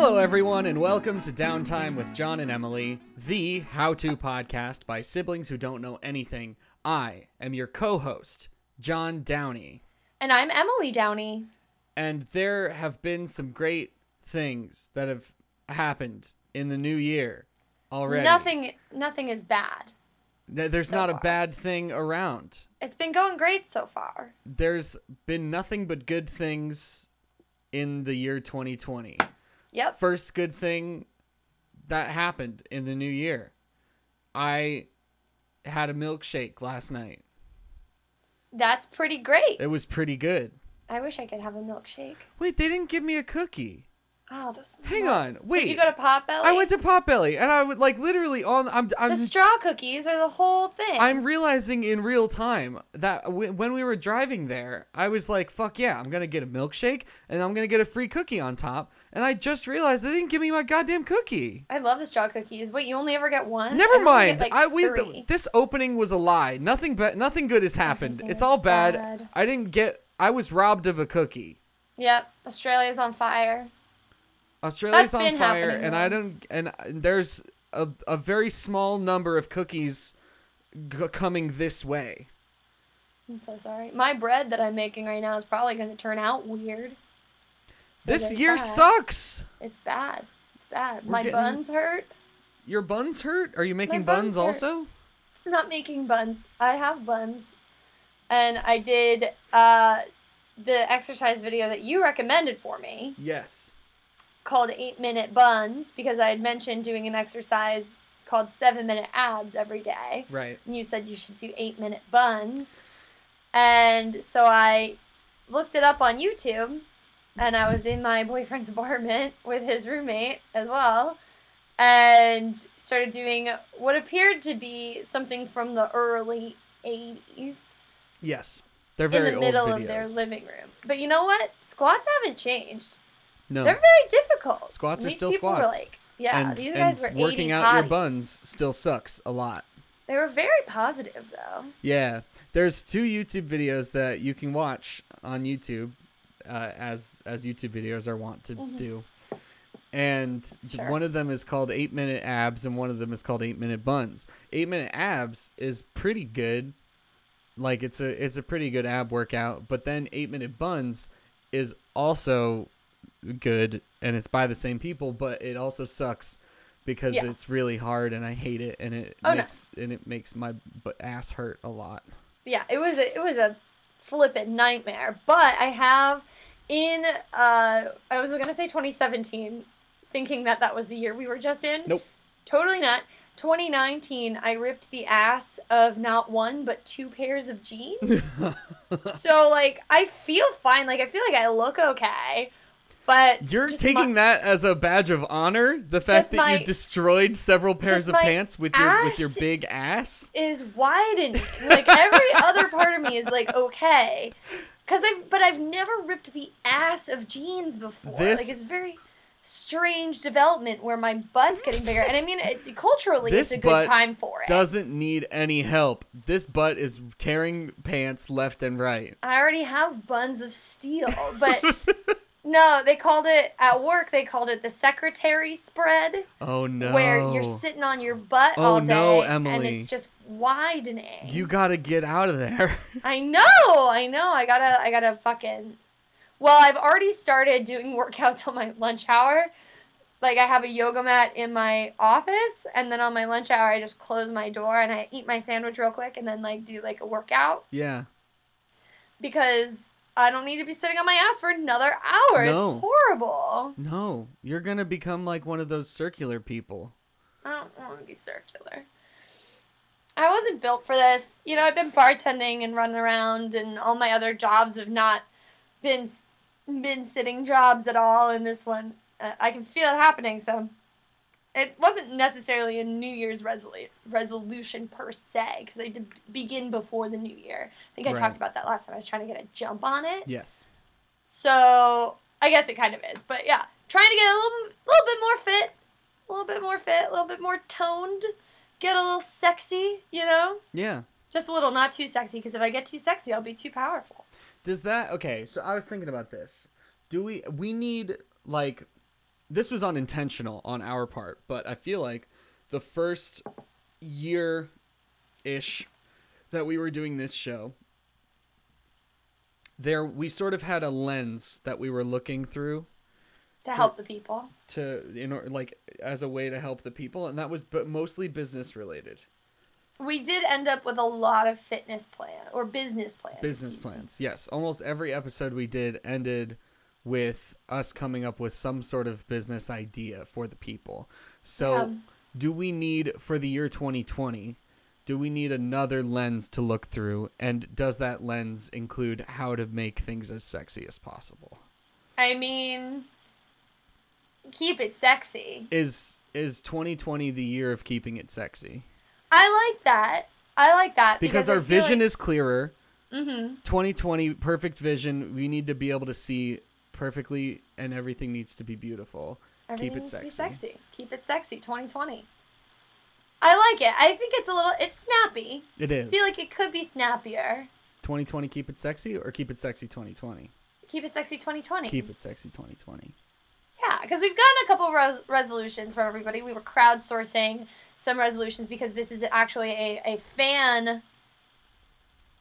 Hello, everyone, and welcome to Downtime with John and Emily, the how to podcast by siblings who don't know anything. I am your co host, John Downey, And I'm Emily Downey. and there have been some great things that have happened in the new year already. Nothing nothing is bad. There's so not a far. bad thing around. It's been going great so far. There's been nothing but good things in the year 2020. Yep. first good thing that happened in the new year. I had a milkshake last night. That's pretty great. It was pretty good. I wish I could have a milkshake. Wait, they didn't give me a cookie. Oh, this Hang on. Wait. Did you go to Potbelly? I went to Potbelly and I would like literally on I'm I'm the straw cookies are the whole thing. I'm realizing in real time that w- when we were driving there, I was like, "Fuck yeah, I'm gonna get a milkshake and I'm gonna get a free cookie on top." And I just realized they didn't give me my goddamn cookie. I love the straw cookies. Wait, you only ever get one? Never I mind. get, like, I we th- this opening was a lie. Nothing but nothing good has happened. Everything it's all bad. bad. I didn't get. I was robbed of a cookie. Yep. Australia's on fire. Australia's That's on fire, and I don't. And there's a a very small number of cookies g- coming this way. I'm so sorry. My bread that I'm making right now is probably going to turn out weird. So this year that. sucks. It's bad. It's bad. We're My getting- buns hurt. Your buns hurt. Are you making buns buns, also? I'm not making buns. I have buns. And I did uh, the exercise video that you recommended for me Yes. Called 8 Minute Buns because I had mentioned doing an exercise called 7 Minute Abs every day. Right. And you said you should do 8 Minute Buns. And so I looked it up on YouTube and I was in my boyfriend's apartment with his roommate as well and started doing what appeared to be something from the early 80s Yes. They're very old in the middle of their living room. But you know what? Squats haven't changed. No. They're very difficult. Squats are still people were squats. like, yeah, and, these guys were working 80s out your buns still sucks a lot. They were very positive though. Yeah, there's two YouTube videos that you can watch on YouTube, uh, as as YouTube videos are wont to Mhm. do, and Sure. one of them is called Eight Minute Abs, and one of them is called Eight Minute Buns. Eight Minute Abs is pretty good, like it's a it's a pretty good ab workout. But then Eight Minute Buns is also good, and it's by the same people, but it also sucks. Because Yeah. it's really hard and I hate it and it Oh, no. makes and it makes my ass hurt a lot. yeah, it was a, it was a flippin' nightmare. But I have in uh I was gonna say 2017, thinking that that was the year we were just in. Nope. Totally not. 2019, I ripped the ass of not one but two pairs of jeans. so like I feel fine. Like I feel like I look okay. But You're taking my- that as a badge of honor, the fact that my- you destroyed several pairs of pants with your with your ass big ass. is widening. Like every other part of me is like okay, because I've but I've never ripped the ass of jeans before. This- like it's very strange development where my butt's getting bigger, and I mean it, culturally it's a good time for it. Doesn't need any help. This butt is tearing pants left and right. I already have buns of steel, but no, they called it at work. They called it the secretary spread, Oh no. where you're sitting on your butt Oh, all day, no, and it's just widening. You got to get out of there. I know, I know. I gotta, I gotta fucking. Well, I've already started doing workouts on my lunch hour. Like I have a yoga mat in my office, and then on my lunch hour, I just close my door and I eat my sandwich real quick, and then like do like a workout yeah. because I don't need to be sitting on my ass for another hour. No. It's horrible. No, you're going to become like one of those circular people. I don't want to be circular. I wasn't built for this. You know, I've been bartending and running around, and all my other jobs have not been been sitting jobs at all. And this one, uh, I can feel it happening. So, it wasn't necessarily a New Year's resolu- resolution per se, because I did begin before the New Year. I think I Right. talked about that last time. I was trying to get a jump on it. Yes. So I guess it kind of is, but yeah, trying to get a little, little bit more fit, a little bit more fit, a little bit more toned, get a little sexy, you know, Yeah. just a little, not too sexy, because if I get too sexy, I'll be too powerful. Does that okay? So I was thinking about this. Do we we need like this was unintentional on our part, but I feel like the first year ish that we were doing this show, there we sort of had a lens that we were looking through To help the people. to in order like as a way to help the people and that was but mostly business related. We did end up with a lot of fitness plan or business plans. Business plans. Yes, almost every episode we did ended with us coming up with some sort of business idea for the people. So, Yeah. do we need for the year 2020? Do we need another lens to look through and does that lens include how to make things as sexy as possible? I mean, keep it sexy. Is is 2020 the year of keeping it sexy? I like that. I like that Because, I our vision like- is clearer. Mhm. 2020 perfect vision. We need to be able to see perfectly and everything needs to be beautiful. Everything Keep it needs to be sexy. sexy. Keep it sexy. 2020. I like it. I think it's a little. It's snappy. It is. I feel like it could be snappier. 2020 keep it sexy or keep it sexy 2020? Keep it sexy. 2020. Keep it sexy 2020. Yeah, because we've gotten a couple res- resolutions from everybody. We were crowdsourcing some resolutions because this is actually a, a fan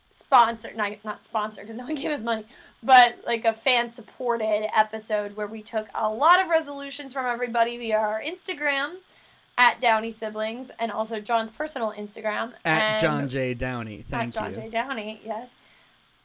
sponsor, not, not sponsor because no one gave us money, but like a fan supported episode where we took a lot of resolutions from everybody via our Instagram at Downey Siblings and also John's personal Instagram. At John J Downey. Thank at John you. J. Downey, yes.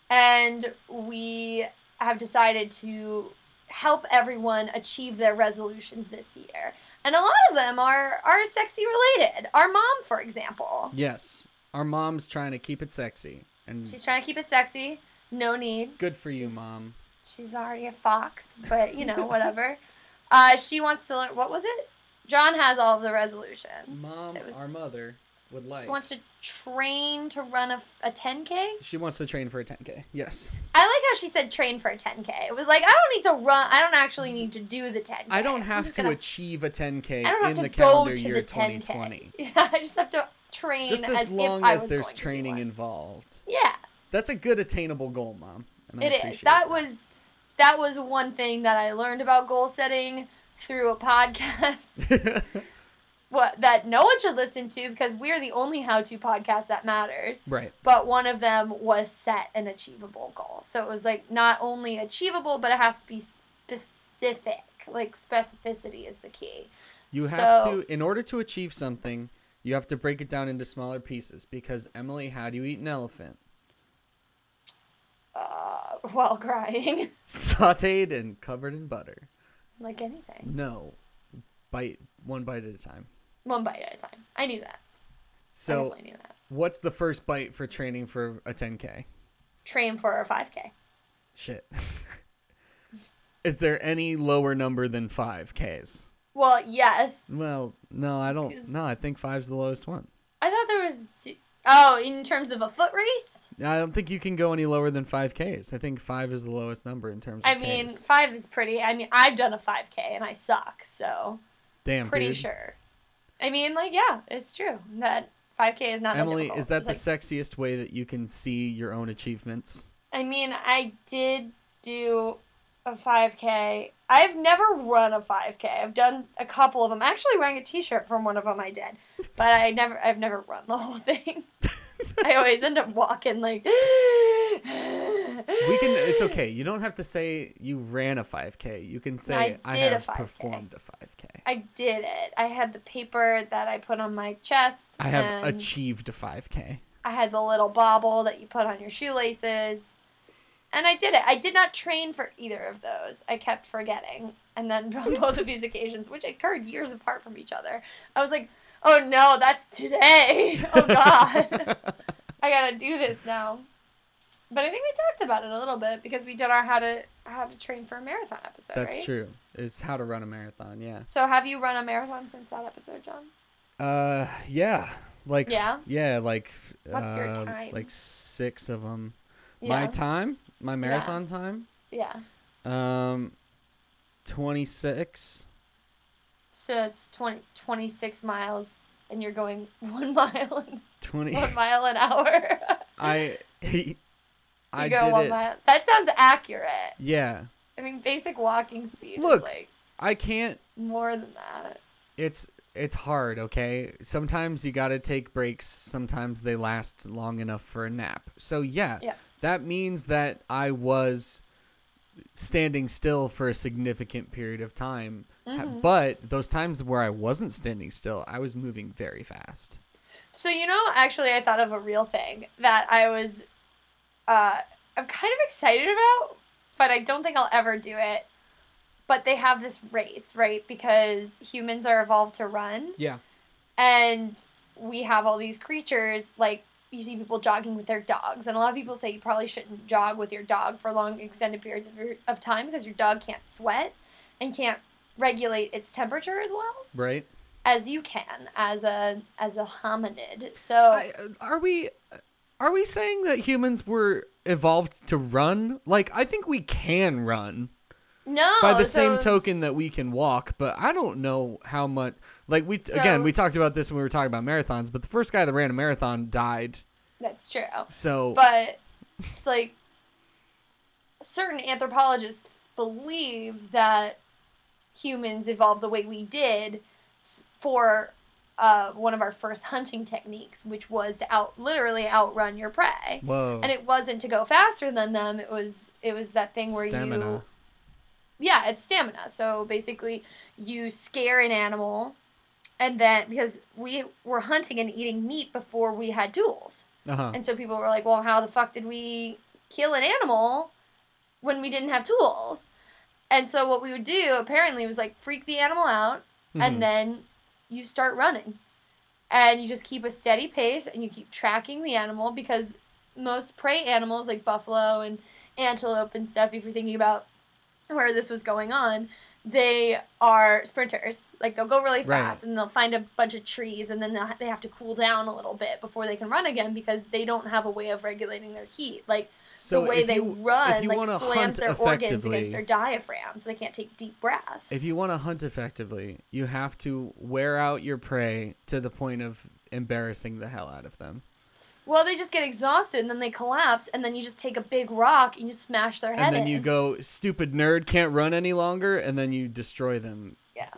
And we have decided to help everyone achieve their resolutions this year. And a lot of them are are sexy related. Our mom, for example. Yes. Our mom's trying to keep it sexy. And She's trying to keep it sexy. No need. good for you, mom. She's already a fox, but you know, whatever. Uh, she wants to learn. What was it? John has all of the resolutions. Mom, was- our mother would like. She wants to train to run a, a 10K. She wants to train for a 10k. Yes. I like how she said train for a 10K. It was like, I don't need to run. I don't actually need to do the 10K. I don't have to gonna- achieve a 10k I don't have in to the go calendar to year the 10K. 2020. Yeah, I just have to train Just as, as long if I as there's going to do training involved. Yeah, That's a good attainable goal, mom. It is. appreciate That was that was one thing that I learned about goal setting through a podcast. what that no one should listen to because we're the only how-to podcast that matters. right. But one of them was set an achievable goal. So it was like not only achievable, but it has to be specific. Like specificity is the key. You have So- to, in order to achieve something, you have to break it down into smaller pieces. Because Emily, how do you eat an elephant? Uh, while crying, Sautéed and covered in butter. like anything, No, bite one bite at a time. one bite at a time. I knew that. I So, definitely knew that. what's the first bite for training for a 10k? Train for a 5K. Shit. Is there any lower number than five Ks? Well, yes. Well, no, I don't. No, I think five's the lowest one. I thought there was. Two, oh, in terms of a foot race. I don't think you can go any lower than five Ks. I think five is the lowest number in terms of I mean, Ks. five is pretty. I mean, I've done a 5K and I suck, so Damn, pretty dude. sure. I mean, like, yeah, it's true that 5K is not. Emily, is that the like- sexiest way that you can see your own achievements? I mean, I did do a 5K. I've never run a 5K. I've done a couple of them. Actually, wearing a T-shirt from one of them, I did, but I never, I've never run the whole thing. I always end up walking like. We can. It's okay. You don't have to say you ran a 5K. You can say I I, did a have 5K. performed a 5K. I did it. I had the paper that I put on my chest. I have achieved a 5K. I had the little bauble that you put on your shoelaces. And I did it. I did not train for either of those. I kept forgetting. And then on both of these occasions, which occurred years apart from each other, I was like, oh no, that's today. Oh God. I gotta do this now. But I think we talked about it a little bit because we did our how to how to train for a marathon episode, That's right? true. It's how to run a marathon. Yeah. So have you run a marathon since that episode, John? Uh, yeah. Like Yeah? yeah, like What's your uh, time? like six of them. Yeah. My time, my marathon time, yeah. um, twenty six. So it's 20, 26 miles and you're going one mile and 20 one mile an hour. I you I go did one it. mile. That sounds accurate. Yeah. I mean, basic walking speed Look. like I can't More than that. it's it's hard, okay? Sometimes you got to take breaks, sometimes they last long enough for a nap. So yeah, Yeah. That means that I was standing still for a significant period of time. Mhm. But those times where I wasn't standing still, I was moving very fast. So you know, actually, I thought of a real thing that I was, uh, I'm kind of excited about, but I don't think I'll ever do it. But they have this race, right? Because humans are evolved to run, Yeah. and we have all these creatures like you see people jogging with their dogs, and a lot of people say you probably shouldn't jog with your dog for long extended periods of, your, of time because your dog can't sweat and can't regulate its temperature as well Right? as you can as a as a hominid. So I, are we are we saying that humans were evolved to run? Like I think we can run. No, by the so same it's- token that we can walk, but I don't know how much. Like we again, we talked about this when we were talking about marathons, but the first guy that ran a marathon died. that's true. So But it's like certain anthropologists believe that humans evolved the way we did for uh, one of our first hunting techniques, which was to out literally outrun your prey. whoa, And it wasn't to go faster than them. It was it was that thing where you stamina. Yeah, it's stamina. So basically, you scare an animal, and then because we were hunting and eating meat before we had tools, Uh huh. and so people were like, "Well, how the fuck did we kill an animal when we didn't have tools?" And so what we would do apparently was like freak the animal out, Mm-hmm. and then you start running, and you just keep a steady pace, and you keep tracking the animal because most prey animals like buffalo and antelope and stuff, if you're thinking about where this was going on, they are sprinters. Like they'll go really Right. fast and they'll find a bunch of trees and then they'll, have to cool down a little bit before they can run again because they don't have a way of regulating their heat. Like so the way they you, run like slams their organs against their diaphragm so they can't take deep breaths. if you want to hunt effectively, you have to wear out your prey to the point of embarrassing the hell out of them, well, they just get exhausted and then they collapse and then you just take a big rock and you smash their head and then in. you go, "Stupid nerd, can't run any longer," and then you destroy them Yeah.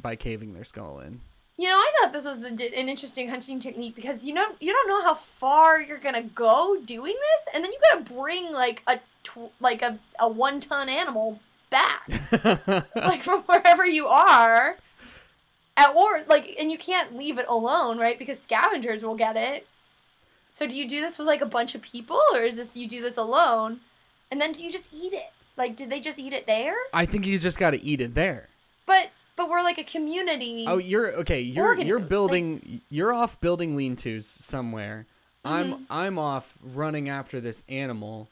by caving their skull in. You know, I thought this was a, an interesting hunting technique because you know you don't know how far you're gonna go doing this, and then you gotta bring like a tw- like a, a one ton animal back, like from wherever you are, at, or like, and you can't leave it alone, right? Because scavengers will get it. So do you do this with like a bunch of people, or is this you do this alone, and then do you just eat it? Like, did they just eat it there? I think you just got to eat it there. But but we're like a community. Oh, you're okay. You're Organism, you're like- building. You're off building lean-tos somewhere. Mm-hmm. I'm I'm off running after this animal.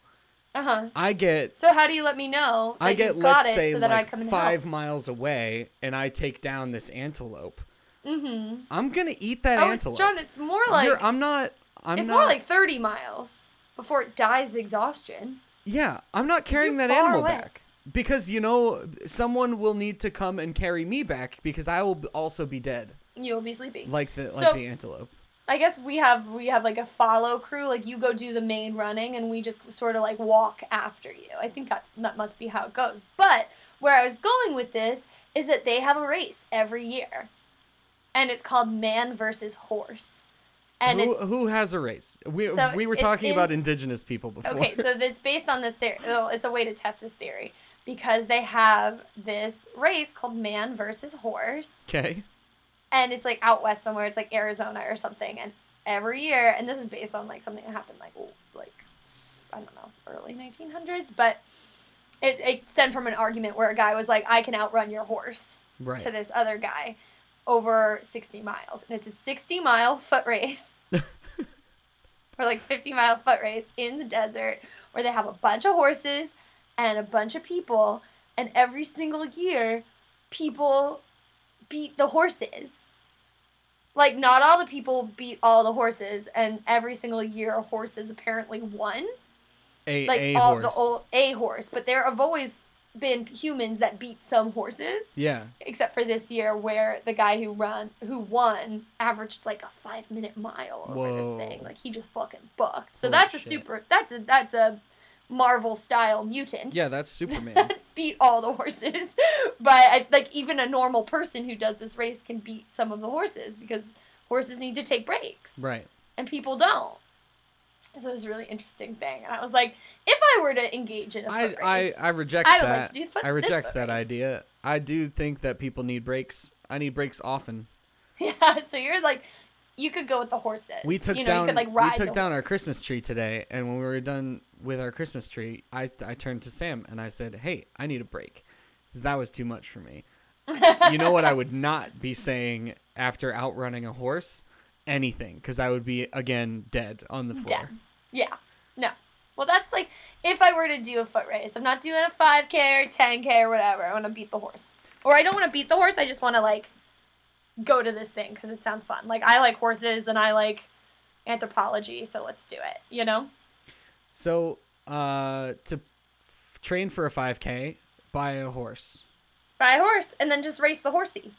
Uh huh. I get So how do you let me know? I get let's say so that like I come and five miles away, and I take down this antelope. Mm-hmm. I'm gonna eat that Oh, antelope. John, it's more like You're- I'm not. I'm it's not. more like thirty miles before it dies of exhaustion. yeah, I'm not carrying You're that animal away. back because you know someone will need to come and carry me back because I will also be dead, You'll be sleeping. like the So- like the antelope. I guess we have we have like a follow crew. Like you go do the main running, and we just sort of like walk after you. I think that's that must be how it goes. But where I was going with this is that they have a race every year, and it's called man versus horse. And who, who has a race? We So we were talking in- about indigenous people before. Okay, so it's based on this theory. It's a way to test this theory because they have this race called man versus horse, okay. and it's like out west somewhere. It's like Arizona or something. And every year, and this is based on like something that happened like oh, like I don't know early 1900s, but it, it stemmed from an argument where a guy was like, "I can outrun your horse." Right. to this other guy over 60 miles. And it's a 60 mile foot race. or like 50 mile foot race in the desert where they have a bunch of horses and a bunch of people. And every single year, people beat the horses. Like, not all the people beat all the horses, and every single year, horses apparently won A like a all horse. the old a horse, but there have always been humans that beat some horses, Yeah. except for this year where the guy who run who won averaged like a five minute mile over Whoa. this thing. Like he just fucking bucked. So Holy that's a shit. super that's a that's a Marvel style mutant. Yeah, that's Superman. beat all the horses, but I, like even a normal person who does this race can beat some of the horses because horses need to take breaks Right. and people don't. So it was a really interesting thing, and I was like, if I were to engage in a I, foot I, race, I reject I that. like foot, I reject that race. idea. I do think that people need breaks. I need breaks often. Yeah, so you're like, you could go with the horses. We took you know, down You could, like, we took down our. Christmas tree today, and when we were done with our Christmas tree, I I turned to Sam and I said, "Hey, I need a break," because that was too much for me. you know what I would not be saying after outrunning a horse? Anything, because I would be again dead on the floor. Dead. Yeah. No. Well, that's like if I were to do a foot race. I'm not doing a 5K or 10K or whatever. I want to beat the horse. Or I don't want to beat the horse. I just want to like go to this thing because it sounds fun. Like I like horses and I like anthropology, so let's do it. You know? So, uh, to f- train for a 5K, buy a horse. Buy a horse and then just race the horsey.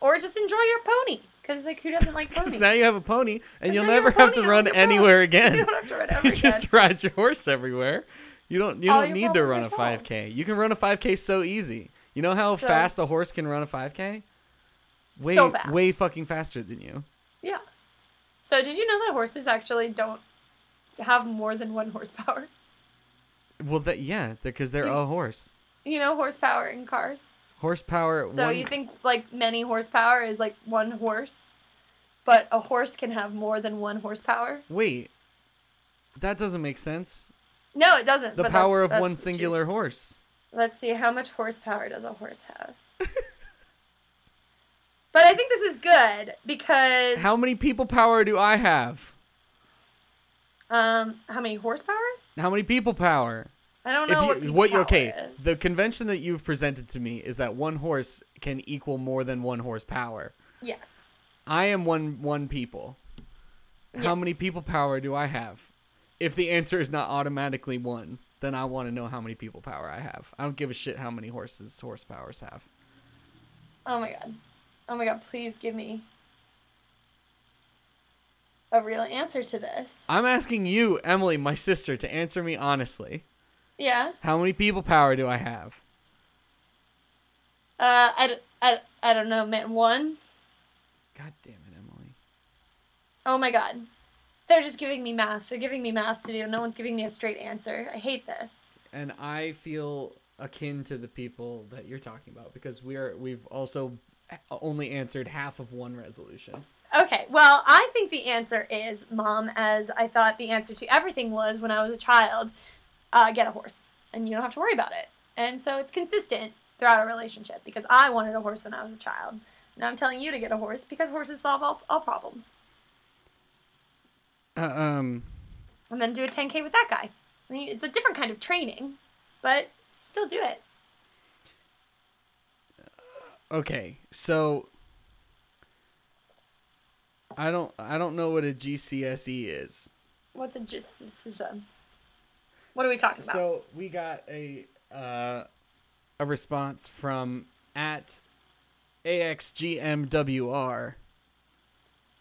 Or just enjoy your pony because like who doesn't like ponies? now you have a pony, and you'll never have have to run anywhere again. You don't have to run ever you just ride your horse everywhere. You don't. You All don't need to run a 5K. You can run a 5K so easy. You know how So- fast a horse can run a 5K? Way, So fast. way fucking faster than you. Yeah. So did you know that horses actually don't have more than one horsepower? Well, that yeah, because they're You- a horse. You know horsepower in cars. Horsepower. So one, you think like many horsepower is like one horse, but a horse can have more than one horsepower? Wait, that doesn't make sense. No, it doesn't. The power that's- of that's one singular horse. Let's see how much horsepower does a horse have. but I think this is good because How many people power do I have? um how many horsepower? How many people power? I don't know what, If you, what okay? is. The convention that you've presented to me is that one horse can equal more than one horsepower. Yes. I am one one people. Yeah. How many people power do I have? If the answer is not automatically one, then I want to know how many people power I have. I don't give a shit how many horses horsepowers have. Oh my god. Oh my god, please give me a real answer to this. I'm asking you, Emily, my sister, to answer me honestly. Yeah. How many people power do I have? Uh, I, I, I don't know, man. One? God damn it, Emily. Oh my god. They're just giving me math. They're giving me math to do. No one's giving me a straight answer. I hate this. And I feel akin to the people that you're talking about because we are we've also only answered half of one resolution. Okay, well, I think the answer is mom, as I thought the answer to everything was when I was a child uh, get a horse, and you don't have to worry about it. And so it's consistent throughout a relationship because I wanted a horse when I was a child. Now I'm telling you to get a horse because horses solve all, all problems. Uh, um And then do a 10K with that guy. I mean, It's a different kind of training, but still do it. okay, so I don't I don't know what a GCSE is. What's a just. This is a- What are we talking about? So we got a uh, a response from at AXGMWR.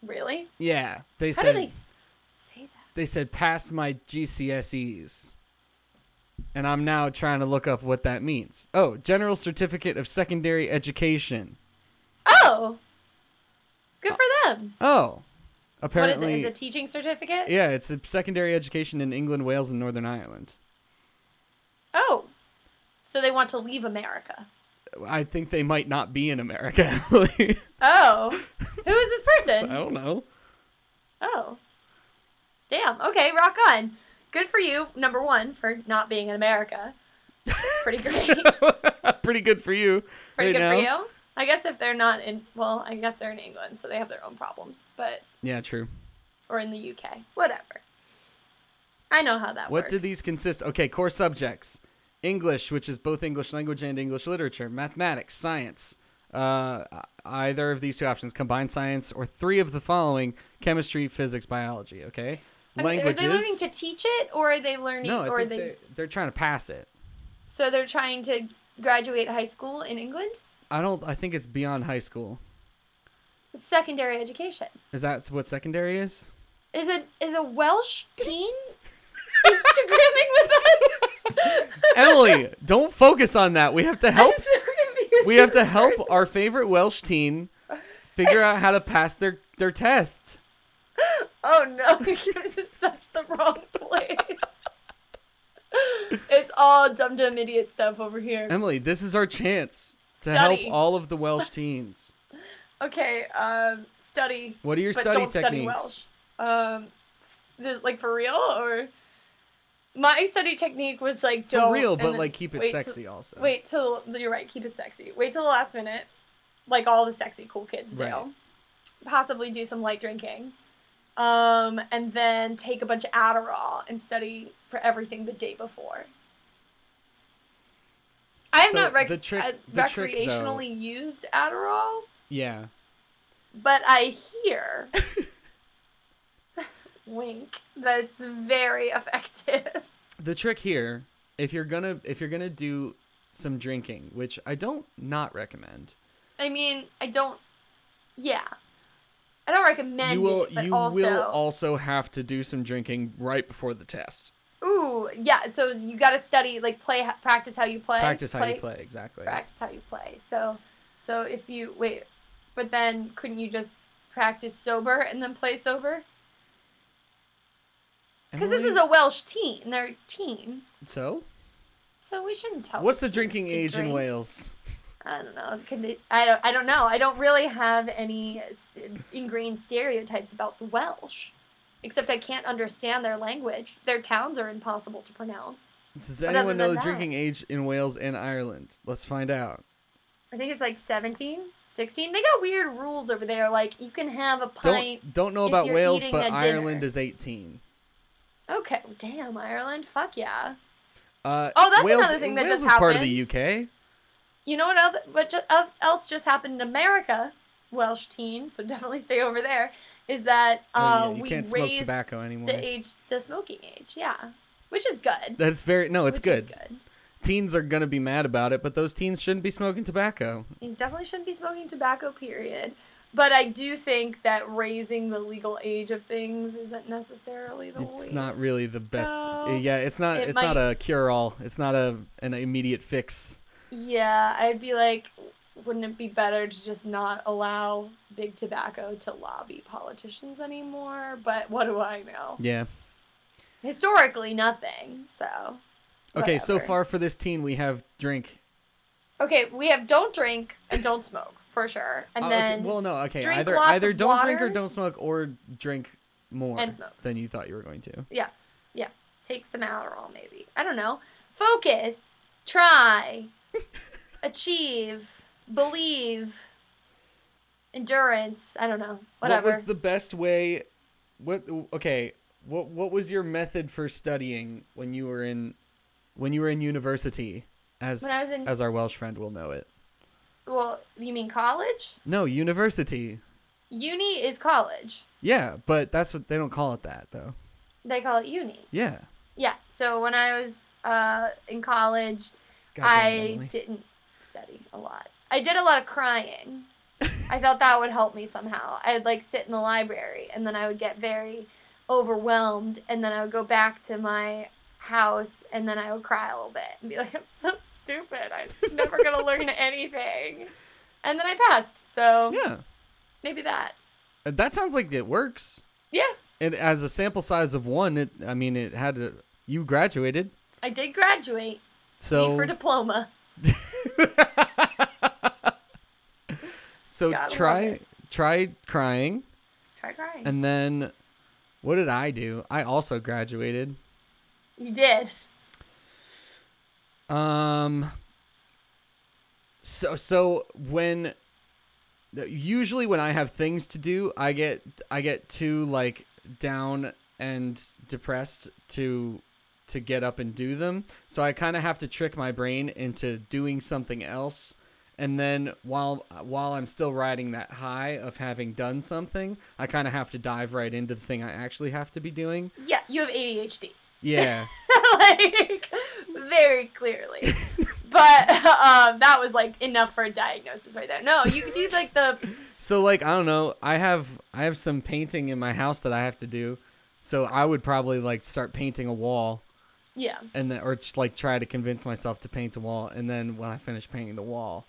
really? Yeah, they How said do they say that? they said pass my GCSEs. And I'm now trying to look up what that means. Oh, General Certificate of Secondary Education. Oh! Good for them. Oh, apparently, what is it? Is it a teaching certificate? yeah, it's a secondary education in England, Wales, and Northern Ireland. Oh. So they want to leave America. I think they might not be in America. Oh. Who is this person? I don't know. Oh. Damn. Okay, rock on. Good for you, number one, for not being in America. Pretty great. Pretty good for you. Pretty right good now. for you. I guess if they're not in, well, I guess they're in England, so they have their own problems, but, Yeah, true. or in the UK. Whatever. I know how that What works. What do these consist? Okay, core subjects: English, which is both English language and English literature; mathematics, science. Uh, either of these two options: combined science, or three of the following: chemistry, physics, biology. Okay. Okay, Languages. Are they learning to teach it, or are they learning, no, or they, they... they're trying to pass it. so they're trying to graduate high school in England? I don't. I think it's beyond high school. Secondary education. Is that what secondary is? Is it is a Welsh teen Instagramming with us? Emily, don't focus on that. We have to help. so We have to help words. our favorite Welsh teen figure out how to pass their their test. Oh no, this is such the wrong place. it's all dumb dumb idiot stuff over here. Emily, this is our chance to Study. help all of the Welsh teens. Okay, um, study, What are your study don't study techniques? Welsh. Um, like for real or? My study technique was like don't for real, but like keep it wait till- sexy also. Wait till you're right. Keep it sexy. Wait till the last minute, like all the sexy cool kids do. Right. Possibly do some light drinking, um, and then take a bunch of Adderall and study for everything the day before. I have So not rec- the trick- uh, the trick, recreationally used Adderall, Yeah. but I hear, wink, that it's very effective. The trick here, if you're gonna if you're gonna do some drinking, which I don't not recommend, I mean, I don't. Yeah, I don't recommend you will it, but you also, will also have to do some drinking right before the test. Ooh, yeah. So you got to study, like play, practice how you play. Practice how you play exactly. Practice how you play. So, so if you wait, but then couldn't you just practice sober and then play sober? Because this is a Welsh teen. They're teen, so. so we shouldn't tell. What's the drinking age in. Wales? I don't know. It, I don't. I don't know. I don't really have any ingrained stereotypes about the Welsh, except I can't understand their language. Their towns are impossible to pronounce. Does But anyone know the that- drinking age in Wales and Ireland? Let's find out. I think it's like 17, 16. They got weird rules over there. Like you can have a pint. Don't don't know about Wales, but Ireland dinner. is 18. Okay, damn Ireland. Fuck yeah. Uh, Oh, that's Wales, another thing that Wales just is part of the. UK. You know what? Else, what ju- else just happened in America? Welsh teen. So definitely stay over there. Is that Oh, uh, yeah, you we can't smoke tobacco anymore. the age, the smoking age. Yeah, which is good. That's very no, it's good. good. Teens are gonna be mad about it, but those teens shouldn't be smoking tobacco. You definitely shouldn't be smoking tobacco. Period. But I do think that raising the legal age of things isn't necessarily the It's way. not really the best. No. Yeah, it's not. It it's not a cure all. It's not a an immediate fix. Yeah, I'd be like, wouldn't it be better to just not allow big tobacco to lobby politicians anymore? But what do I know? Yeah. Historically, nothing. So. Okay, so far for this teen, we have drink. Okay, we have don't drink and don't smoke for sure, and Oh, then okay. well, no, okay. Either either don't drink or don't smoke, or drink more And smoke. than you thought you were going to. yeah, yeah, take some Adderall maybe. I don't know. Focus, try, achieve, believe, endurance. I don't know. Whatever. What was the best way? What? Okay. What What was your method for studying when you were in when you were in university? As When I was in- as our Welsh friend will know it. well, you mean college? No, university. Uni is college. Yeah, but that's what they don't call it that though. They call it uni. Yeah. Yeah. So when I was uh, in college, I didn't study a lot. I did a lot of crying. I thought that would help me somehow. I'd like sit in the library and then I would get very overwhelmed and then I would go back to my house and then I would cry a little bit and be like, I'm so stupid. I'm never going to learn anything. And then I passed. So Yeah. maybe that. Uh, That sounds like it works. Yeah. And as a sample size of one, it I mean it had to you graduated. I did graduate. So So for diploma. so try try crying Try crying. and then what did I do? I also graduated. you did. Um so so when usually when I have things to do, I get I get too like down and depressed to to get up and do them. So I kind of have to trick my brain into doing something else. And then while while I'm still riding that high of having done something, I kind of have to dive right into the thing I actually have to be doing. Yeah, you have ADHD. Yeah. like very clearly. but um, that was like enough for a diagnosis right there. No, you could do like the So like I don't know, I have I have some painting in my house that I have to do. So I would probably like start painting a wall Yeah. and then or just, like try to convince myself to paint a wall, and then when I finish painting the wall,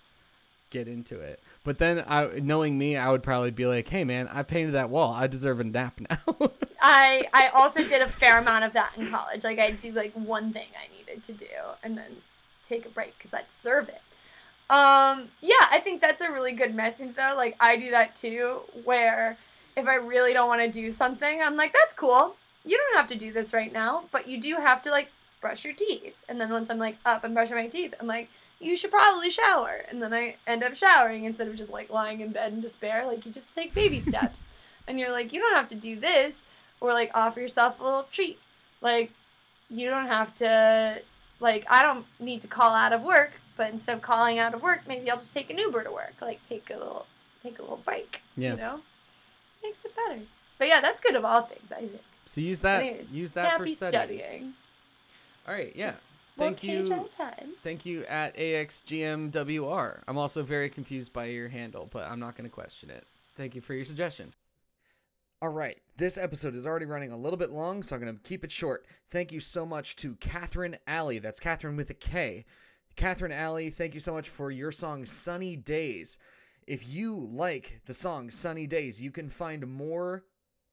get into it. But then I, knowing me, I would probably be like, "Hey, man, I painted that wall. I deserve a nap now." I I also did a fair amount of that in college. Like I do like one thing I needed to do and then take a break because I deserve it. Um, yeah, I think that's a really good method though. Like I do that too, where if I really don't want to do something, I'm like, that's cool. You don't have to do this right now, but you do have to like brush your teeth. And then once I'm like up and brushing my teeth, I'm like, you should probably shower. And then I end up showering instead of just like lying in bed in despair. Like you just take baby steps. And you're like, you don't have to do this or like offer yourself a little treat. Like you don't have to like I don't need to call out of work, but instead of calling out of work, maybe I'll just take an Uber to work. Like take a little take a little break. Yeah. You know? Makes it better. But yeah, that's good of all things, I think. so use that. Anyways, use that for studying. studying. All right. Yeah. One Thank you. Thank you at AXGMWR. I'm also very confused by your handle, but I'm not going to question it. Thank you for your suggestion. All right, this episode is already running a little bit long, so I'm going to keep it short. Thank you so much to Katherine Alley. That's Katherine with a K. Katherine Alley, thank you so much for your song Sunny Days. If you like the song Sunny Days, you can find more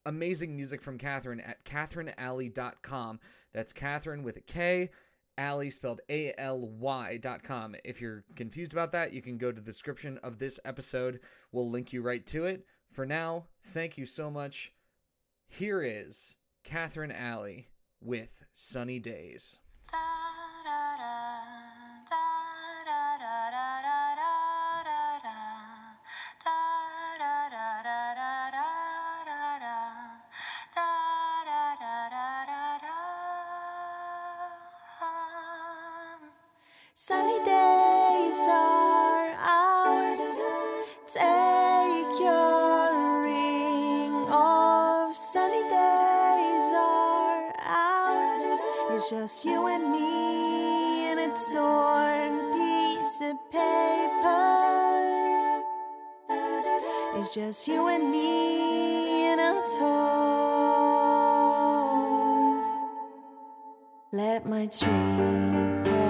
amazing music from Katherine at katherinealley.com. That's Katherine with a K, Alley spelled A L Y dot com. If you're confused about that, you can go to the description of this episode. We'll link you right to it. For now, thank you so much. Here is Katherine Alley with Sunny Days. Just you and me and a torn. Let my triple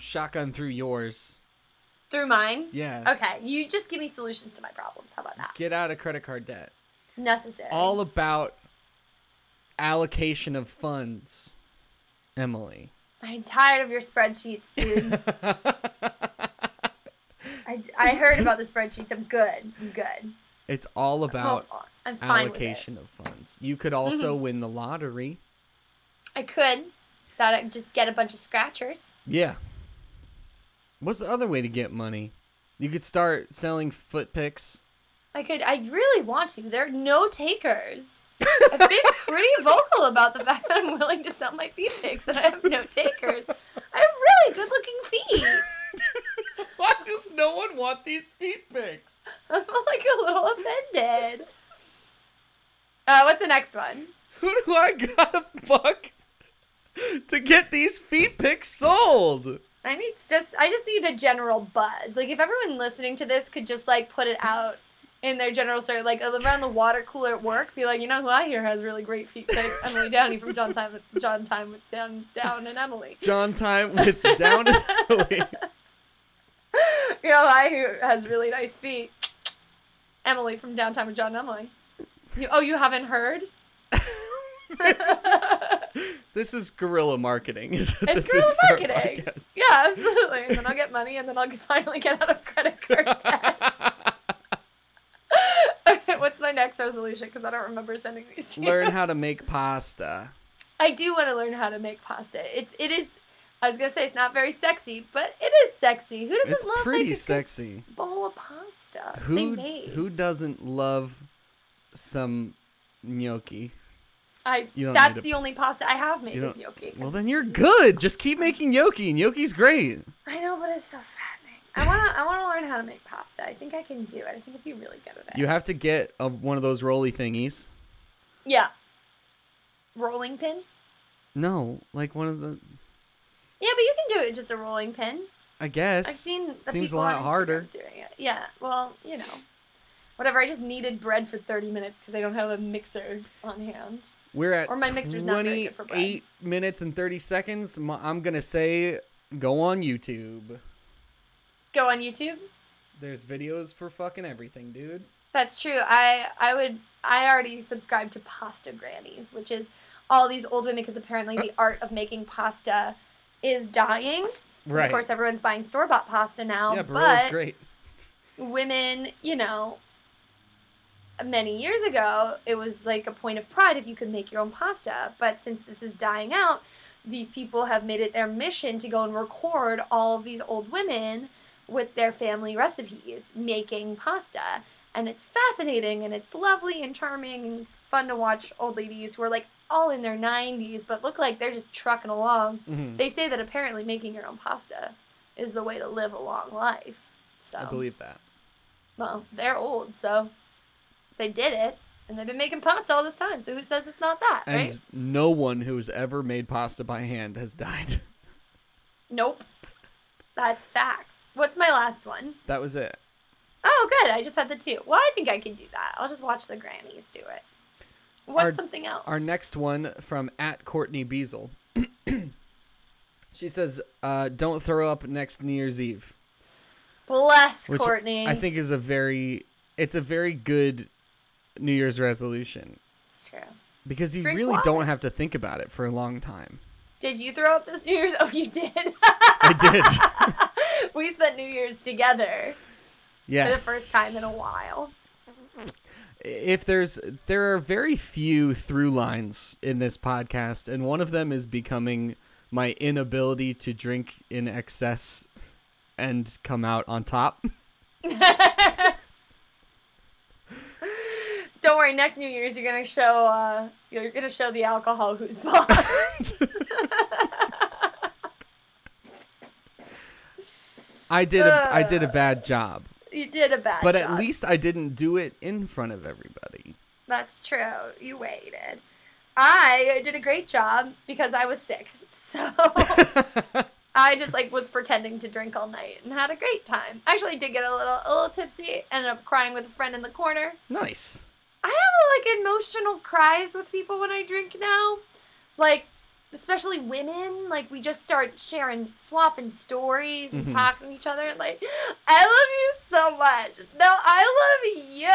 shotgun through yours. Through mine. Yeah. Okay, you just give me solutions to my problems. How about that? Get out of credit card debt. Necessary. All about allocation of funds. Emily. I'm tired of your spreadsheets, dude. I, I heard about the spreadsheets. I'm good. I'm good. It's all about. I'm fine allocation of funds. You could also mm-hmm. win the lottery. I could. Thought I'd uh, just get a bunch of scratchers. Yeah. What's the other way to get money? You could start selling foot picks. I could. I really want to. There are no takers. I've been pretty vocal about the fact that I'm willing to sell my feet pics and I have no takers. I have really good looking feet. Why does no one want these feet pics? I'm like a little offended. Uh, what's the next one? Who do I gotta fuck to get these feet pics sold? I need just I just need a general buzz. Like if everyone listening to this could just like put it out in their general story, like around the water cooler at work, be like, you know who I hear has really great feet pics? Emily Downey from John Time with John Time with Down Down and Emily. John Time with Down and Emily. You know who I who has really nice feet? Emily from Downtime with John and Emily. You, oh, you haven't heard? This is guerrilla marketing. Is what It's this is guerrilla marketing. Yeah, absolutely. And then I'll get money, and then I'll finally get out of credit card debt. okay, what's my next resolution? Because I don't remember sending these to you. Learn how to make pasta. I do want to learn how to make pasta. It's it is. I was gonna say it's not very sexy, but it is sexy. Who doesn't It's love pretty like, sexy. bowl of pasta? Who made? who doesn't love some gnocchi? I. That's the only pasta I have made is gnocchi. Well, then you're good. Just keep making gnocchi. Gnocchi's great. I know, but it's so fattening. I wanna I wanna learn how to make pasta. I think I can do it. I think I'd be really good at it. You have to get a, one of those rolly thingies. yeah. Rolling pin. No, like one of the. Yeah, but you can do it just a rolling pin. I guess. I've seen the Seems a lot harder. doing it. Yeah, well, you know, whatever. I just needed bread for thirty minutes because I don't have a mixer on hand. We're at Or my mixer's not very for 28 minutes and 30 seconds. I'm going to say go on YouTube. Go on YouTube. There's videos for fucking everything, dude. That's true. I I would I already subscribe to Pasta Grannies, which is all these old women because apparently the art of making pasta is dying. Right. Of course, everyone's buying store bought pasta now, yeah, but great. women, you know, many years ago, it was like a point of pride if you could make your own pasta. But since this is dying out, these people have made it their mission to go and record all of these old women with their family recipes making pasta. And it's fascinating and it's lovely and charming and it's fun to watch old ladies who are like all in their 90s but look like they're just trucking along. Mhm. They say that apparently making your own pasta is the way to live a long life. So I believe that. well, they're old, so they did it, and they've been making pasta all this time. So who says it's not that, And right? no one who's ever made pasta by hand has died. Nope. That's facts. What's my last one? that was it. Oh, good. I just had the two. Well, I think I can do that. I'll just watch the grannies do it. What's Our- something else? Our next one from at Courtney Beazle. she says, uh, "Don't throw up next New Year's Eve," Bless which Courtney. I think is a very, it's a very good New Year's resolution it's true. because you Drink really water. don't have to think about it for a long time. Did you throw up this New Year's? Oh, you did. I did. we spent New Year's together yes. for the first time in a while. if there's there are very few through lines in this podcast and one of them is becoming my inability to drink in excess and come out on top Don't worry. Next New Year's, you're gonna show. Uh, you're gonna show the alcohol who's boss. i did a, i did a bad job You did a bad But job. at least I didn't do it in front of everybody. That's true. You waited. I did a great job because I was sick. So I just like was pretending to drink all night and had a great time. Actually did get a little a little tipsy, ended up crying with a friend in the corner. nice. I have like emotional cries with people when I drink now. Like especially women, like we just start sharing swapping stories and Mhm. talking to each other like I love you so much. No, I love you.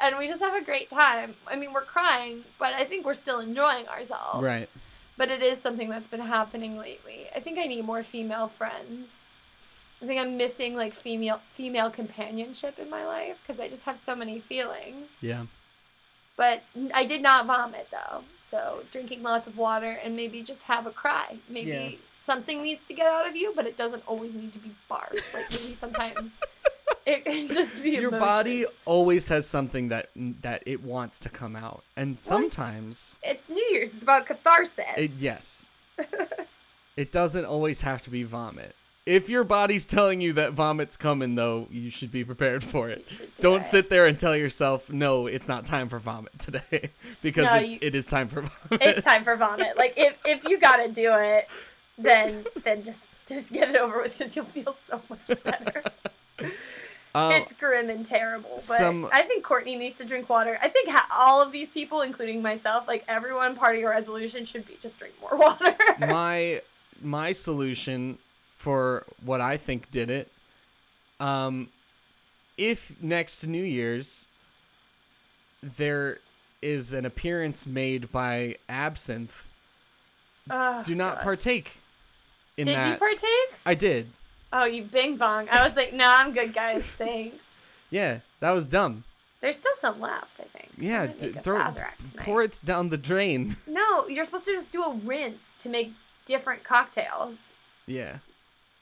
And we just have a great time. I mean, we're crying, but I think we're still enjoying ourselves. Right. But it is something that's been happening lately. I think I need more female friends. I think I'm missing like female female companionship in my life because I just have so many feelings. Yeah. But I did not vomit though. So drinking lots of water and maybe just have a cry. Maybe Yeah. something needs to get out of you, but it doesn't always need to be barf. Like maybe sometimes it can just be Your body always has something that that it wants to come out, and sometimes It's New Year's. It's about catharsis. it yes, it doesn't always have to be vomit. If your body's telling you that vomit's coming, though, you should be prepared for it. do Don't it. sit there and tell yourself, "No, it's not time for vomit today," because No, it's you- it is time for vomit. it's time for vomit. Like if if you gotta do it, then then just just get it over with because you'll feel so much better. Uh, it's grim and terrible, but some- I think Courtney needs to drink water. I think ha- all of these people, including myself, like everyone, part of your resolution should be just drink more water. my my solution for what I think did it. Um, if next New Year's there is an appearance made by Absinthe, Oh, do not God. partake in Did that. you partake? I did. Oh, you bing bong. I was like, nah, I'm good, guys. Thanks. Yeah, that was dumb. There's still some left, I think. Yeah, d- throw tonight. pour it down the drain. No, you're supposed to just do a rinse to make different cocktails. Yeah.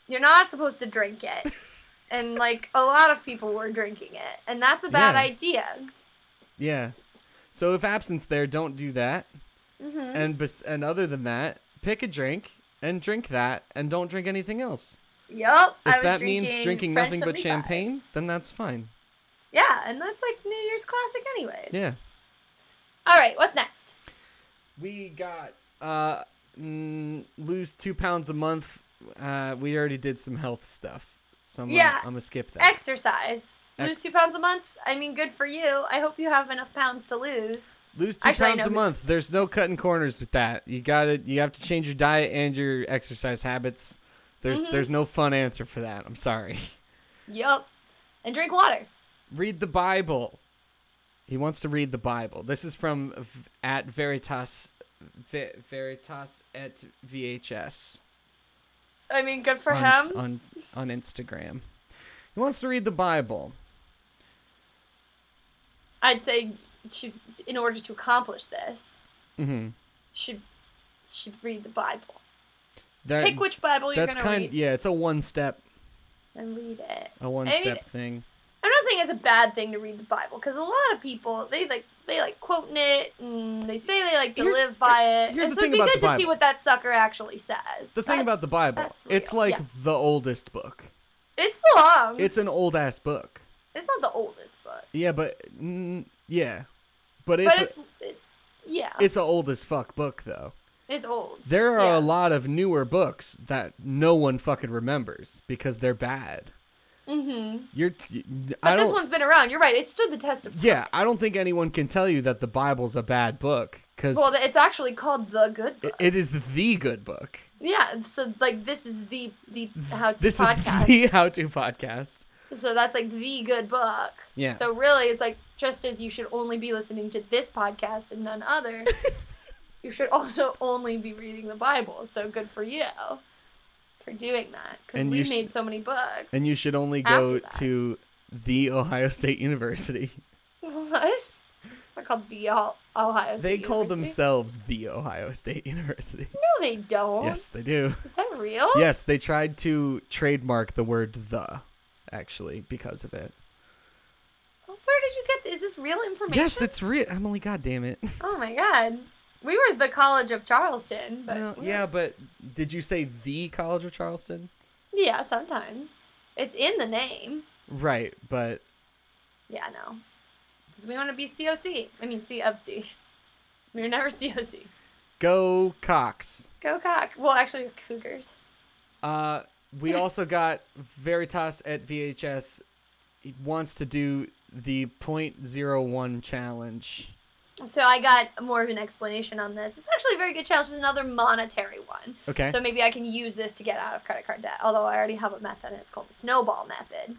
You're not supposed to drink it. and like a lot of people were drinking it, and that's a bad Yeah. idea. Yeah. So if absinthe's there, don't do that. hmm And bes- and other than that, pick a drink and drink that, and don't drink anything else. Yup. I If that drinking means drinking French nothing but 75s. champagne, then that's fine. Yeah, and that's like New Year's classic, anyways. Yeah. All right, what's next? We got uh mm, lose two pounds a month. Uh, we already did some health stuff, so I'm Yeah. gonna, I'm gonna skip that. Exercise. Ex- lose two pounds a month. I mean, good for you. I hope you have enough pounds to lose. lose two Actually, pounds a month. There's no cutting corners with that. You got to You have to change your diet and your exercise habits. There's Mhm. there's no fun answer for that. I'm sorry. Yup. And drink water. read the Bible. He wants to read the Bible. This is from v- at Veritas Ve- Veritas at VHS I mean, good for on, him. on on Instagram. He wants to read the Bible. I'd say should, in order to accomplish this, hmm should should read the Bible. That, Pick which Bible you're that's gonna kind read yeah, it's a one step and read it. a one step thing. I'm not saying it's a bad thing to read the Bible because a lot of people they like they like quoting it and they say they like to Here's- live by it. and the so thing it'd be good to see what that sucker actually says. The thing about the Bible, it's like Yeah. the oldest book. it's long. It's an old ass book. it's not the oldest book, Yeah, but mm, yeah, but it's but a- it's it's yeah, it's a old as fuck book though. it's old. There are yeah. a lot of newer books that no one fucking remembers because they're bad. Mm-hmm. You're t- But this one's been around. You're right. It stood the test of time. Yeah, I don't think anyone can tell you that the Bible's a bad book cuz Well, it's actually called the Good Book. it is the good book. yeah. So like this is the the how to This podcast. is the how-to podcast. So that's like the good book. Yeah. So really, it's like just as you should only be listening to this podcast and none other, you should also only be reading the Bible. So good for you for doing that because we sh- made so many books. And you should only go to the Ohio State University. what? Not called the Ohio. They call University. themselves the Ohio State University. No, they don't. Yes, they do. Is that real? Yes, they tried to trademark the word the actually because of it. Where did you get this? Is this real information? Yes, it's real. Emily, god damn it. Oh my god. We were the College of Charleston, but we're- yeah, but did you say the College of Charleston? yeah, sometimes it's in the name. Right, but Yeah, no. Because we want to be COC. I mean, C of C. We were never COC. go Cox. Go cock. Well, actually, Cougars. Uh, we also got Veritas at VHS. He wants to do the .01 challenge. So I got more of an explanation on this. It's actually a very good challenge. It's another monetary one. Okay. So maybe I can use this to get out of credit card debt. Although I already have a method, and it's called the snowball method.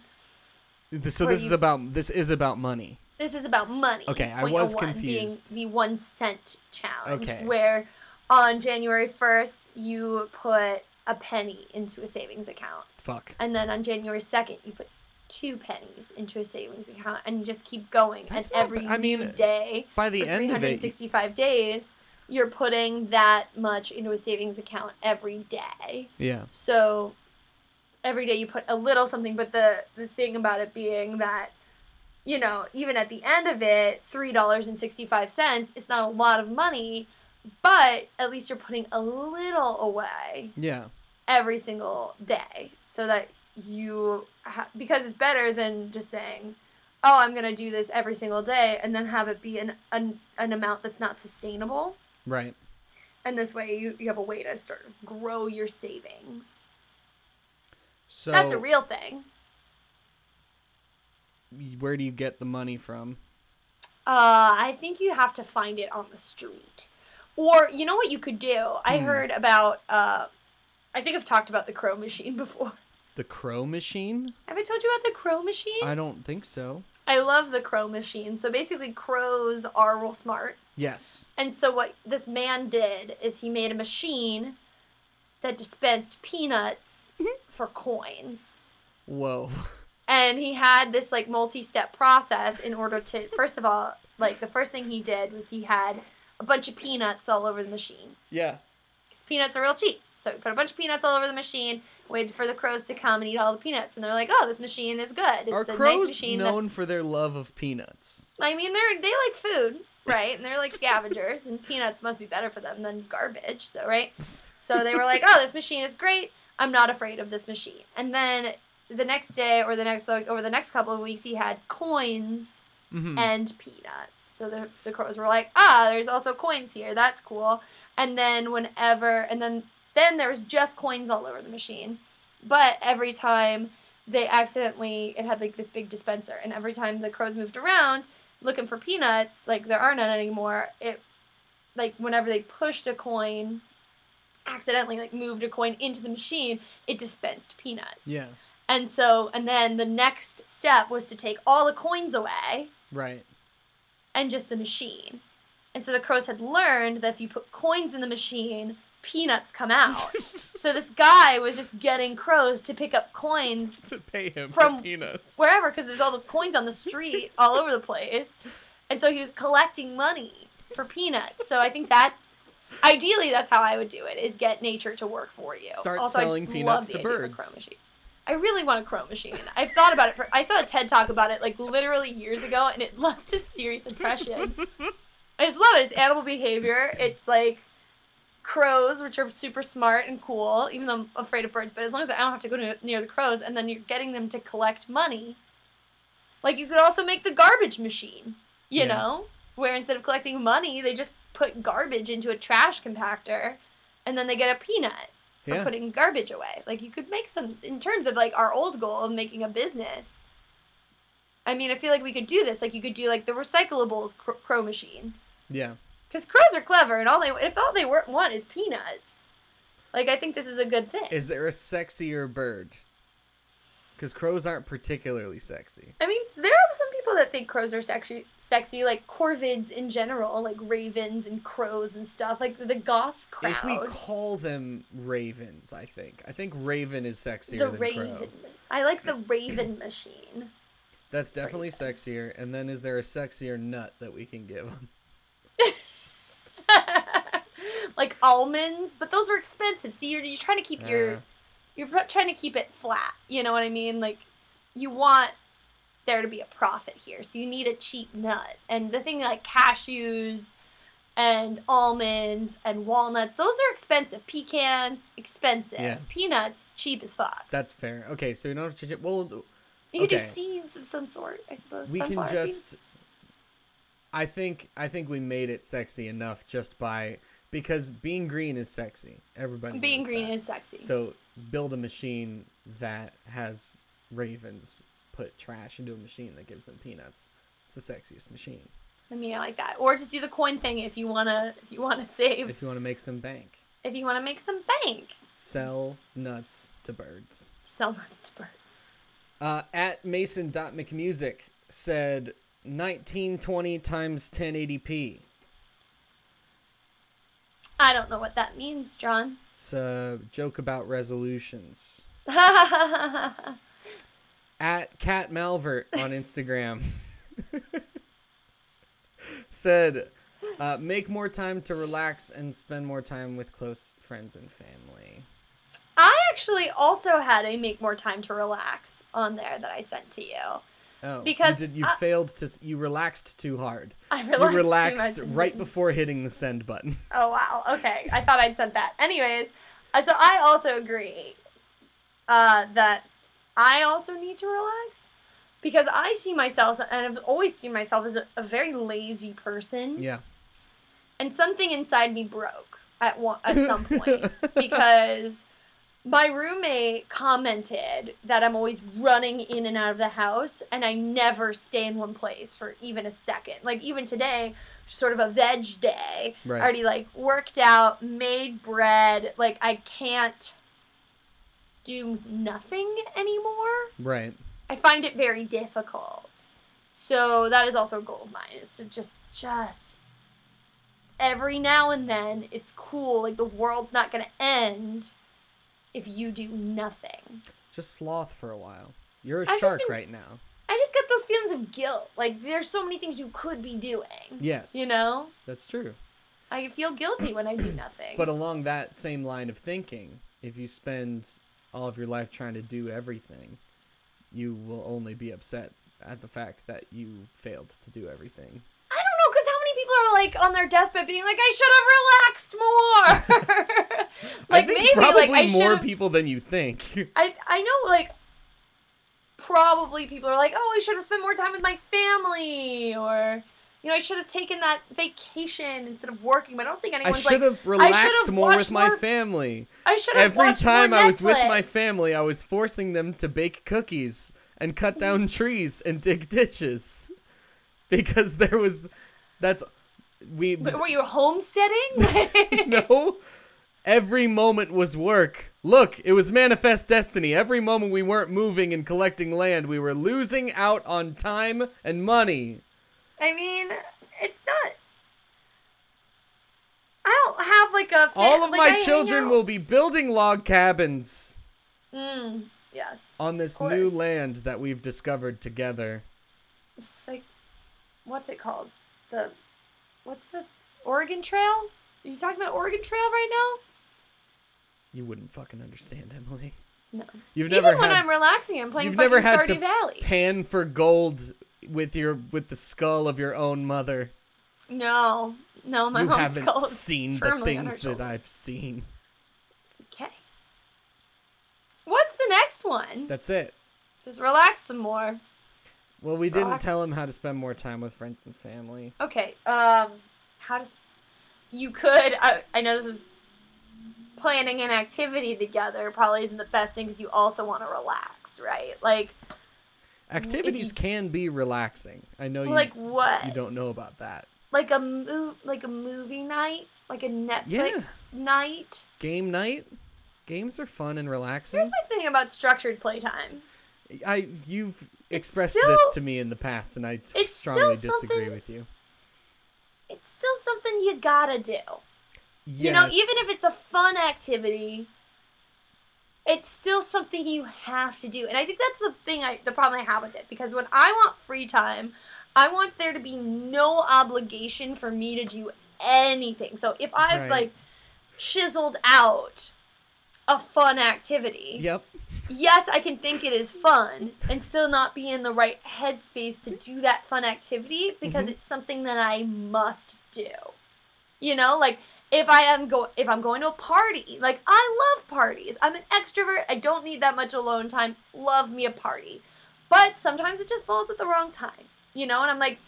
So this is about this is about money. This is about money. Okay, I was confused. Being the one cent challenge, Okay. where on January first you put a penny into a savings account, Fuck. and then on January second you put two pennies into a savings account, and just keep going. That's and not every I mean, day By the end of it, 365 days, you're putting that much into a savings account every day. yeah. So every day you put a little something, but the the thing about it being that you know, even at the end of it, three dollars and sixty five cents, it's not a lot of money, but at least you're putting a little away Yeah. every single day, so that you ha- because it's better than just saying, "Oh, I'm gonna do this every single day," and then have it be an an, an amount that's not sustainable. Right. And this way, you, you have a way to sort of grow your savings. So That's a real thing. where do you get the money from? Uh, I think you have to find it on the street. Or you know what you could do? I Hmm. heard about uh I think I've talked about the crow machine before. The crow machine? Have I told you about the crow machine? I don't think so. I love the crow machine. So basically crows are real smart. Yes. And so what this man did is he made a machine that dispensed peanuts mm-hmm. for coins. Whoa. and he had this like multi-step process in order to first of all like the first thing he did was he had a bunch of peanuts all over the machine Yeah. because peanuts are real cheap so he put a bunch of peanuts all over the machine waited for the crows to come and eat all the peanuts and they're like oh this machine is good. It's Are a nice crows machine that known for their love of peanuts? i mean they're they like food right? And they're like scavengers and peanuts must be better for them than garbage so right? So they were like oh this machine is great. I'm not afraid of this machine. And then the next day or the next like over the next couple of weeks he had coins Mm-hmm. and peanuts. So the, the crows were like ah there's also coins here. That's cool. And then whenever and then then there was just coins all over the machine but every time they accidentally it had like this big dispenser and every time the crows moved around looking for peanuts like there are none anymore it like whenever they pushed a coin accidentally like moved a coin into the machine it dispensed peanuts yeah. and so and then the next step was to take all the coins away Right. and just the machine and so the crows had learned that if you put coins in the machine peanuts come out. So this guy was just getting crows to pick up coins to pay him From for peanuts. wherever because there's all the coins on the street all over the place. And so he was collecting money for peanuts. So i think that's ideally that's how i would do it is get nature to work for you. Start also, selling peanuts to idea of a birds. i really want a crow machine. I've thought about it for i saw a ted talk about it like literally years ago and it left a serious impression. I just love it it's animal behavior. It's like crows which are super smart and cool even though i'm afraid of birds but as long as i don't have to go to, near the crows and then you're getting them to collect money like you could also make the garbage machine you Yeah. know where instead of collecting money they just put garbage into a trash compactor and then they get a peanut for Yeah. putting garbage away like you could make some in terms of like our old goal of making a business i mean i feel like we could do this like you could do like the recyclables cr- crow machine Yeah. Because crows are clever, and all they if all they want is peanuts. Like I think this is a good thing. Is there a sexier bird? Because crows aren't particularly sexy. I mean, there are some people that think crows are sexy, sexy, like corvids in general, like ravens and crows and stuff, like the goth crowd. If we call them ravens, I think. I think raven is sexier the than raven, crow. I like the raven machine. That's definitely sexier. And then is there a sexier nut that we can give them? like almonds, but those are expensive. See, you're, you're trying to keep your Uh, you're trying to keep it flat. You know what I mean? Like you want there to be a profit here, so you need a cheap nut. And the thing like cashews and almonds and walnuts, those are expensive. Pecans, expensive. Yeah. Peanuts, cheap as fuck. that's fair. Okay, so you don't have to. Well, You could do seeds of some sort, I suppose. we can Sunflower seeds. I think I think we made it sexy enough just by because being green is sexy. Everybody Being green that. is sexy. So build a machine that has ravens put trash into a machine that gives them peanuts. It's the sexiest machine. I mean, I like that. Or just do the coin thing if you wanna if you wanna save If you want to make some bank, if you wanna make some bank. sell nuts to birds. Sell nuts to birds. Uh, at Mason.mcmusic said 1920 times 1080p. I don't know what that means, John. It's a joke about resolutions. At Cat Malvert on Instagram said, uh, make more time to relax and spend more time with close friends and family. I actually also had a make more time to relax on there that I sent to you. Oh, Because you, did, you I- failed to. You relaxed too hard. I relaxed, you too relaxed right before hitting the send button. Oh wow. Okay, I thought I'd sent that. Anyways, uh, so I also agree uh, that I also need to relax because I see myself and I've always seen myself as a, a very lazy person, Yeah. and something inside me broke at one at some point because my roommate commented that I'm always running in and out of the house and I never stay in one place for even a second. Like even today, sort of a veg day. Right. I already like worked out, made bread. Like I can't do nothing anymore. Right. I find it very difficult. So that is also a goal of mine is to just just every now and then it's cool like the world's not going to end if you do nothing. Just sloth for a while. You're a I've shark been- right now. I just get those feelings of guilt. Like there's so many things you could be doing. Yes. You know? That's true. I feel guilty when I do nothing. But along that same line of thinking, if you spend all of your life trying to do everything, you will only be upset at the fact that you failed to do everything. I don't know, because how many people are like on their deathbed being like, I should have relaxed more. like I think maybe probably like I more people than you think. I I know like probably people are like, oh, I should have spent more time with my family, or you know, I should have taken that vacation instead of working. But I don't think I anyone's should like, have relaxed should've relaxed more with my more- family. I should have Every time I was with my family, I was forcing them to bake cookies and cut down trees and dig ditches. Because there was that's we But were you homesteading? no. Every moment was work. Look, it was manifest destiny. Every moment we weren't moving and collecting land, we were losing out on time and money. I mean, it's not. I don't have like a. fa- All of like, my hang children will be building log cabins Mm, yes. on this new land that we've discovered together. It's like, what's it called? The, what's the Oregon Trail? Are you talking about Oregon Trail right now? You wouldn't fucking understand, Emily. No. You've Even never when had I'm relaxing, I'm playing you've fucking never had Stardew to Valley. pan for gold with your with the skull of your own mother. No, no, my you mom's haven't skull seen the firmly on her things that. I've seen. Okay. What's the next one? That's it. Just relax some more. Well, we didn't tell him how to spend more time with friends and family. Okay. Um, how does you could? I, I know this is planning an activity together. Probably isn't the best thing because you also want to relax, right? Like, Activities can be relaxing. I know you like what? you don't know about that. Like a move, like a movie night, like a Netflix Yeah. night. Game night? Games are fun and relaxing. Here's my thing about structured playtime. I you've expressed still- this to me in the past and I strongly disagree with you. It's still something you gotta do. You know, even if it's a fun activity, it's still something you have to do. And I think that's the thing I the problem I have with it because when I want free time, I want there to be no obligation for me to do anything. So if I've Right. like chiseled out a fun activity, Yep. Yes, I can think it is fun and still not be in the right headspace to do that fun activity because Mhm. it's something that I must do. You know, like if I am go if I'm going to a party, like I love parties. I'm an extrovert. I don't need that much alone time. Love me a party. But sometimes it just falls at the wrong time, you know. And I'm like,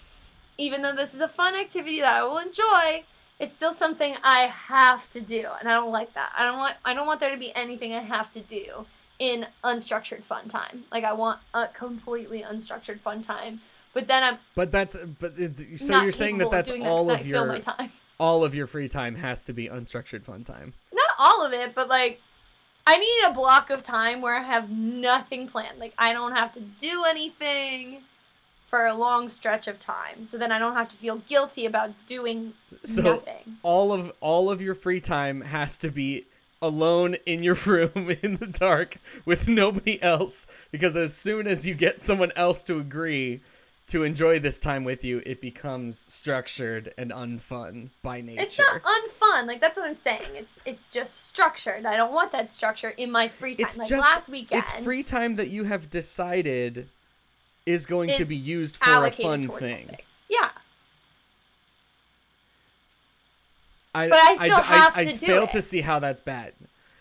even though this is a fun activity that I will enjoy, it's still something I have to do, and I don't like that. I don't want I don't want there to be anything I have to do in unstructured fun time. Like I want a completely unstructured fun time. But then I'm But that's but it, so you're saying that that's all that of your all of your free time has to be unstructured fun time. Not all of it, but like I need a block of time where I have nothing planned. Like I don't have to do anything for a long stretch of time. So then I don't have to feel guilty about doing So nothing. all of all of your free time has to be alone in your room in the dark with nobody else because as soon as you get someone else to agree to enjoy this time with you, it becomes structured and unfun by nature. It's not unfun. Like that's what I'm saying. It's it's just structured. I don't want that structure in my free time. It's like just last weekend. it's free time that you have decided is going to be used for a fun thing. something. Yeah. I, But I still have I, to I do fail it. to see how that's bad.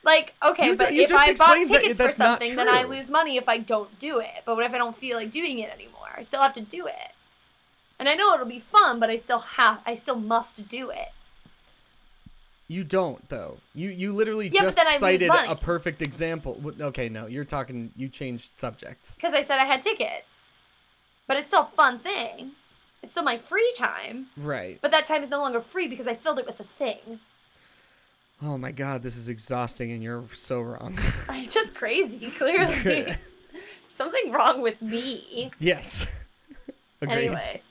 Like, okay, You but you if just I bought explained that tickets for something, then I lose money if I don't do it. But what if I don't feel like doing it anymore? I still have to do it. And I know it'll be fun, but I still have I still must do it. You don't though. You you literally Yeah, just I cited a perfect example. Okay, no, you're talking. You changed subjects. Because I said I had tickets. But it's still a fun thing. It's still my free time. Right. But that time is no longer free because I filled it with a thing. Oh my god, this is exhausting, and you're so wrong. I'm just crazy, clearly. Something wrong with me. yes. Agreed. Anyway.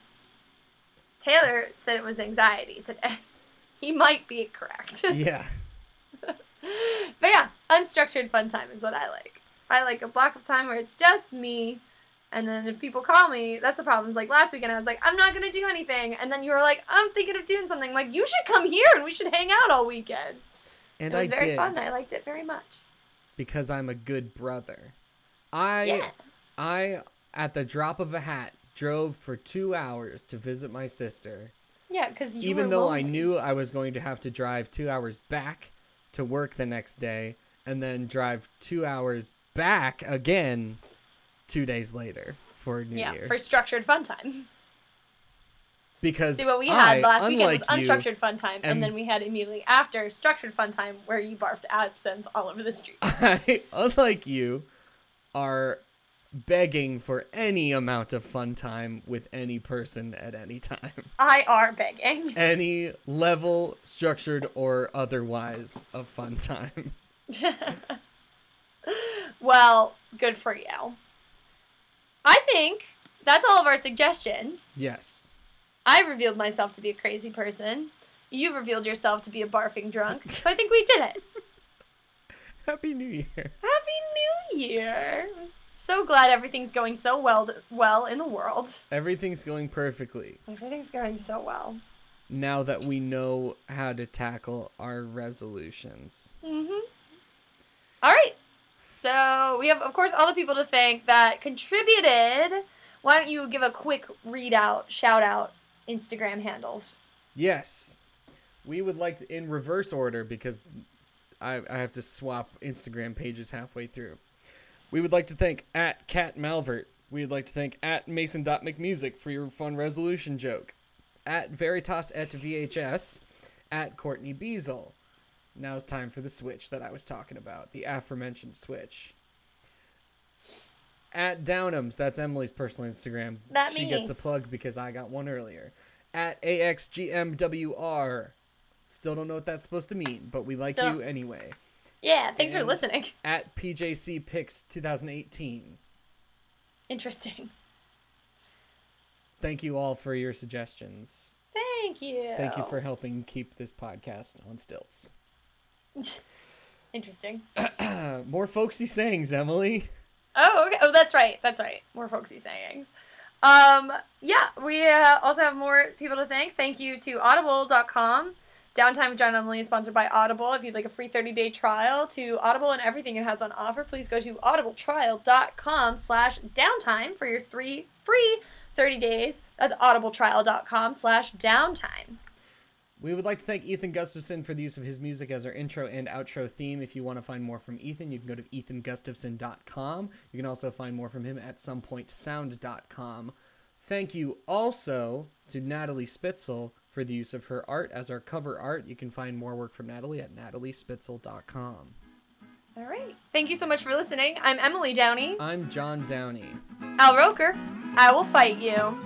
Taylor said it was anxiety today. He might be correct. Yeah. But yeah, unstructured fun time is what I like. I like a block of time where it's just me. And then if people call me, that's the problem. Is like last weekend, I was like, I'm not gonna do anything, and then you were like, I'm thinking of doing something. like you should come here and we should hang out all weekend. And I it was I very did fun. I liked it very much. because I'm a good brother. I Yeah. I at the drop of a hat drove for two hours to visit my sister. Yeah, because you even though I knew I was going to have to drive two hours back to work the next day, and then drive two hours back again two days later for New Yeah, Year's. for structured fun time. because See what we I, had last weekend was unlike you, unstructured fun time, am- and then we had immediately after structured fun time where you barfed absinthe all over the street. I, unlike you, are begging for any amount of fun time with any person at any time. I are begging. Any level, structured or otherwise, of fun time. well, good for you. I think that's all of our suggestions. Yes. I revealed myself to be a crazy person. You revealed yourself to be a barfing drunk. So I think we did it. Happy New Year. Happy New Year. So glad everything's going so well well in the world. Everything's going perfectly. Everything's going so well. now that we know how to tackle our resolutions. Mm-hmm. All right. So we have, of course, all the people to thank that contributed. Why don't you give a quick readout, shout out, Instagram handles? Yes. We would like to, in reverse order, because I, I have to swap Instagram pages halfway through. We would like to thank at Cat Malvert. We would like to thank at Mason.McMusic for your fun resolution joke. At Veritas at VHS. At Courtney Beazle. Now it's time for the switch that I was talking about, the aforementioned switch. At Downhams, that's Emily's personal Instagram. That she me. gets a plug because I got one earlier. At AXGMWR. Still don't know what that's supposed to mean, but we like Still- you anyway. Yeah, thanks for listening. At PJC Picks 2018. Interesting. Thank you all for your suggestions. Thank you. Thank you for helping keep this podcast on stilts. Interesting. More folksy sayings, Emily. Oh, okay. Oh, that's right. That's right. More folksy sayings. Um, yeah, we uh, also have more people to thank. Thank you to audible.com. Downtime with John and Emily is sponsored by Audible. If you'd like a free 30-day trial to Audible and everything it has on offer, please go to audibletrial.com slash downtime for your three free 30 days. That's audibletrial.com slash downtime. We would like to thank Ethan Gustafson for the use of his music as our intro and outro theme. If you want to find more from Ethan, you can go to ethangustafson.com. You can also find more from him at somepointsound.com. Thank you also to Natalie Spitzel for the use of her art as our cover art. You can find more work from Natalie at nataliespitzel.com. All right. Thank you so much for listening. I'm Emily Downey. I'm John Downey. Al Roker, I will fight you.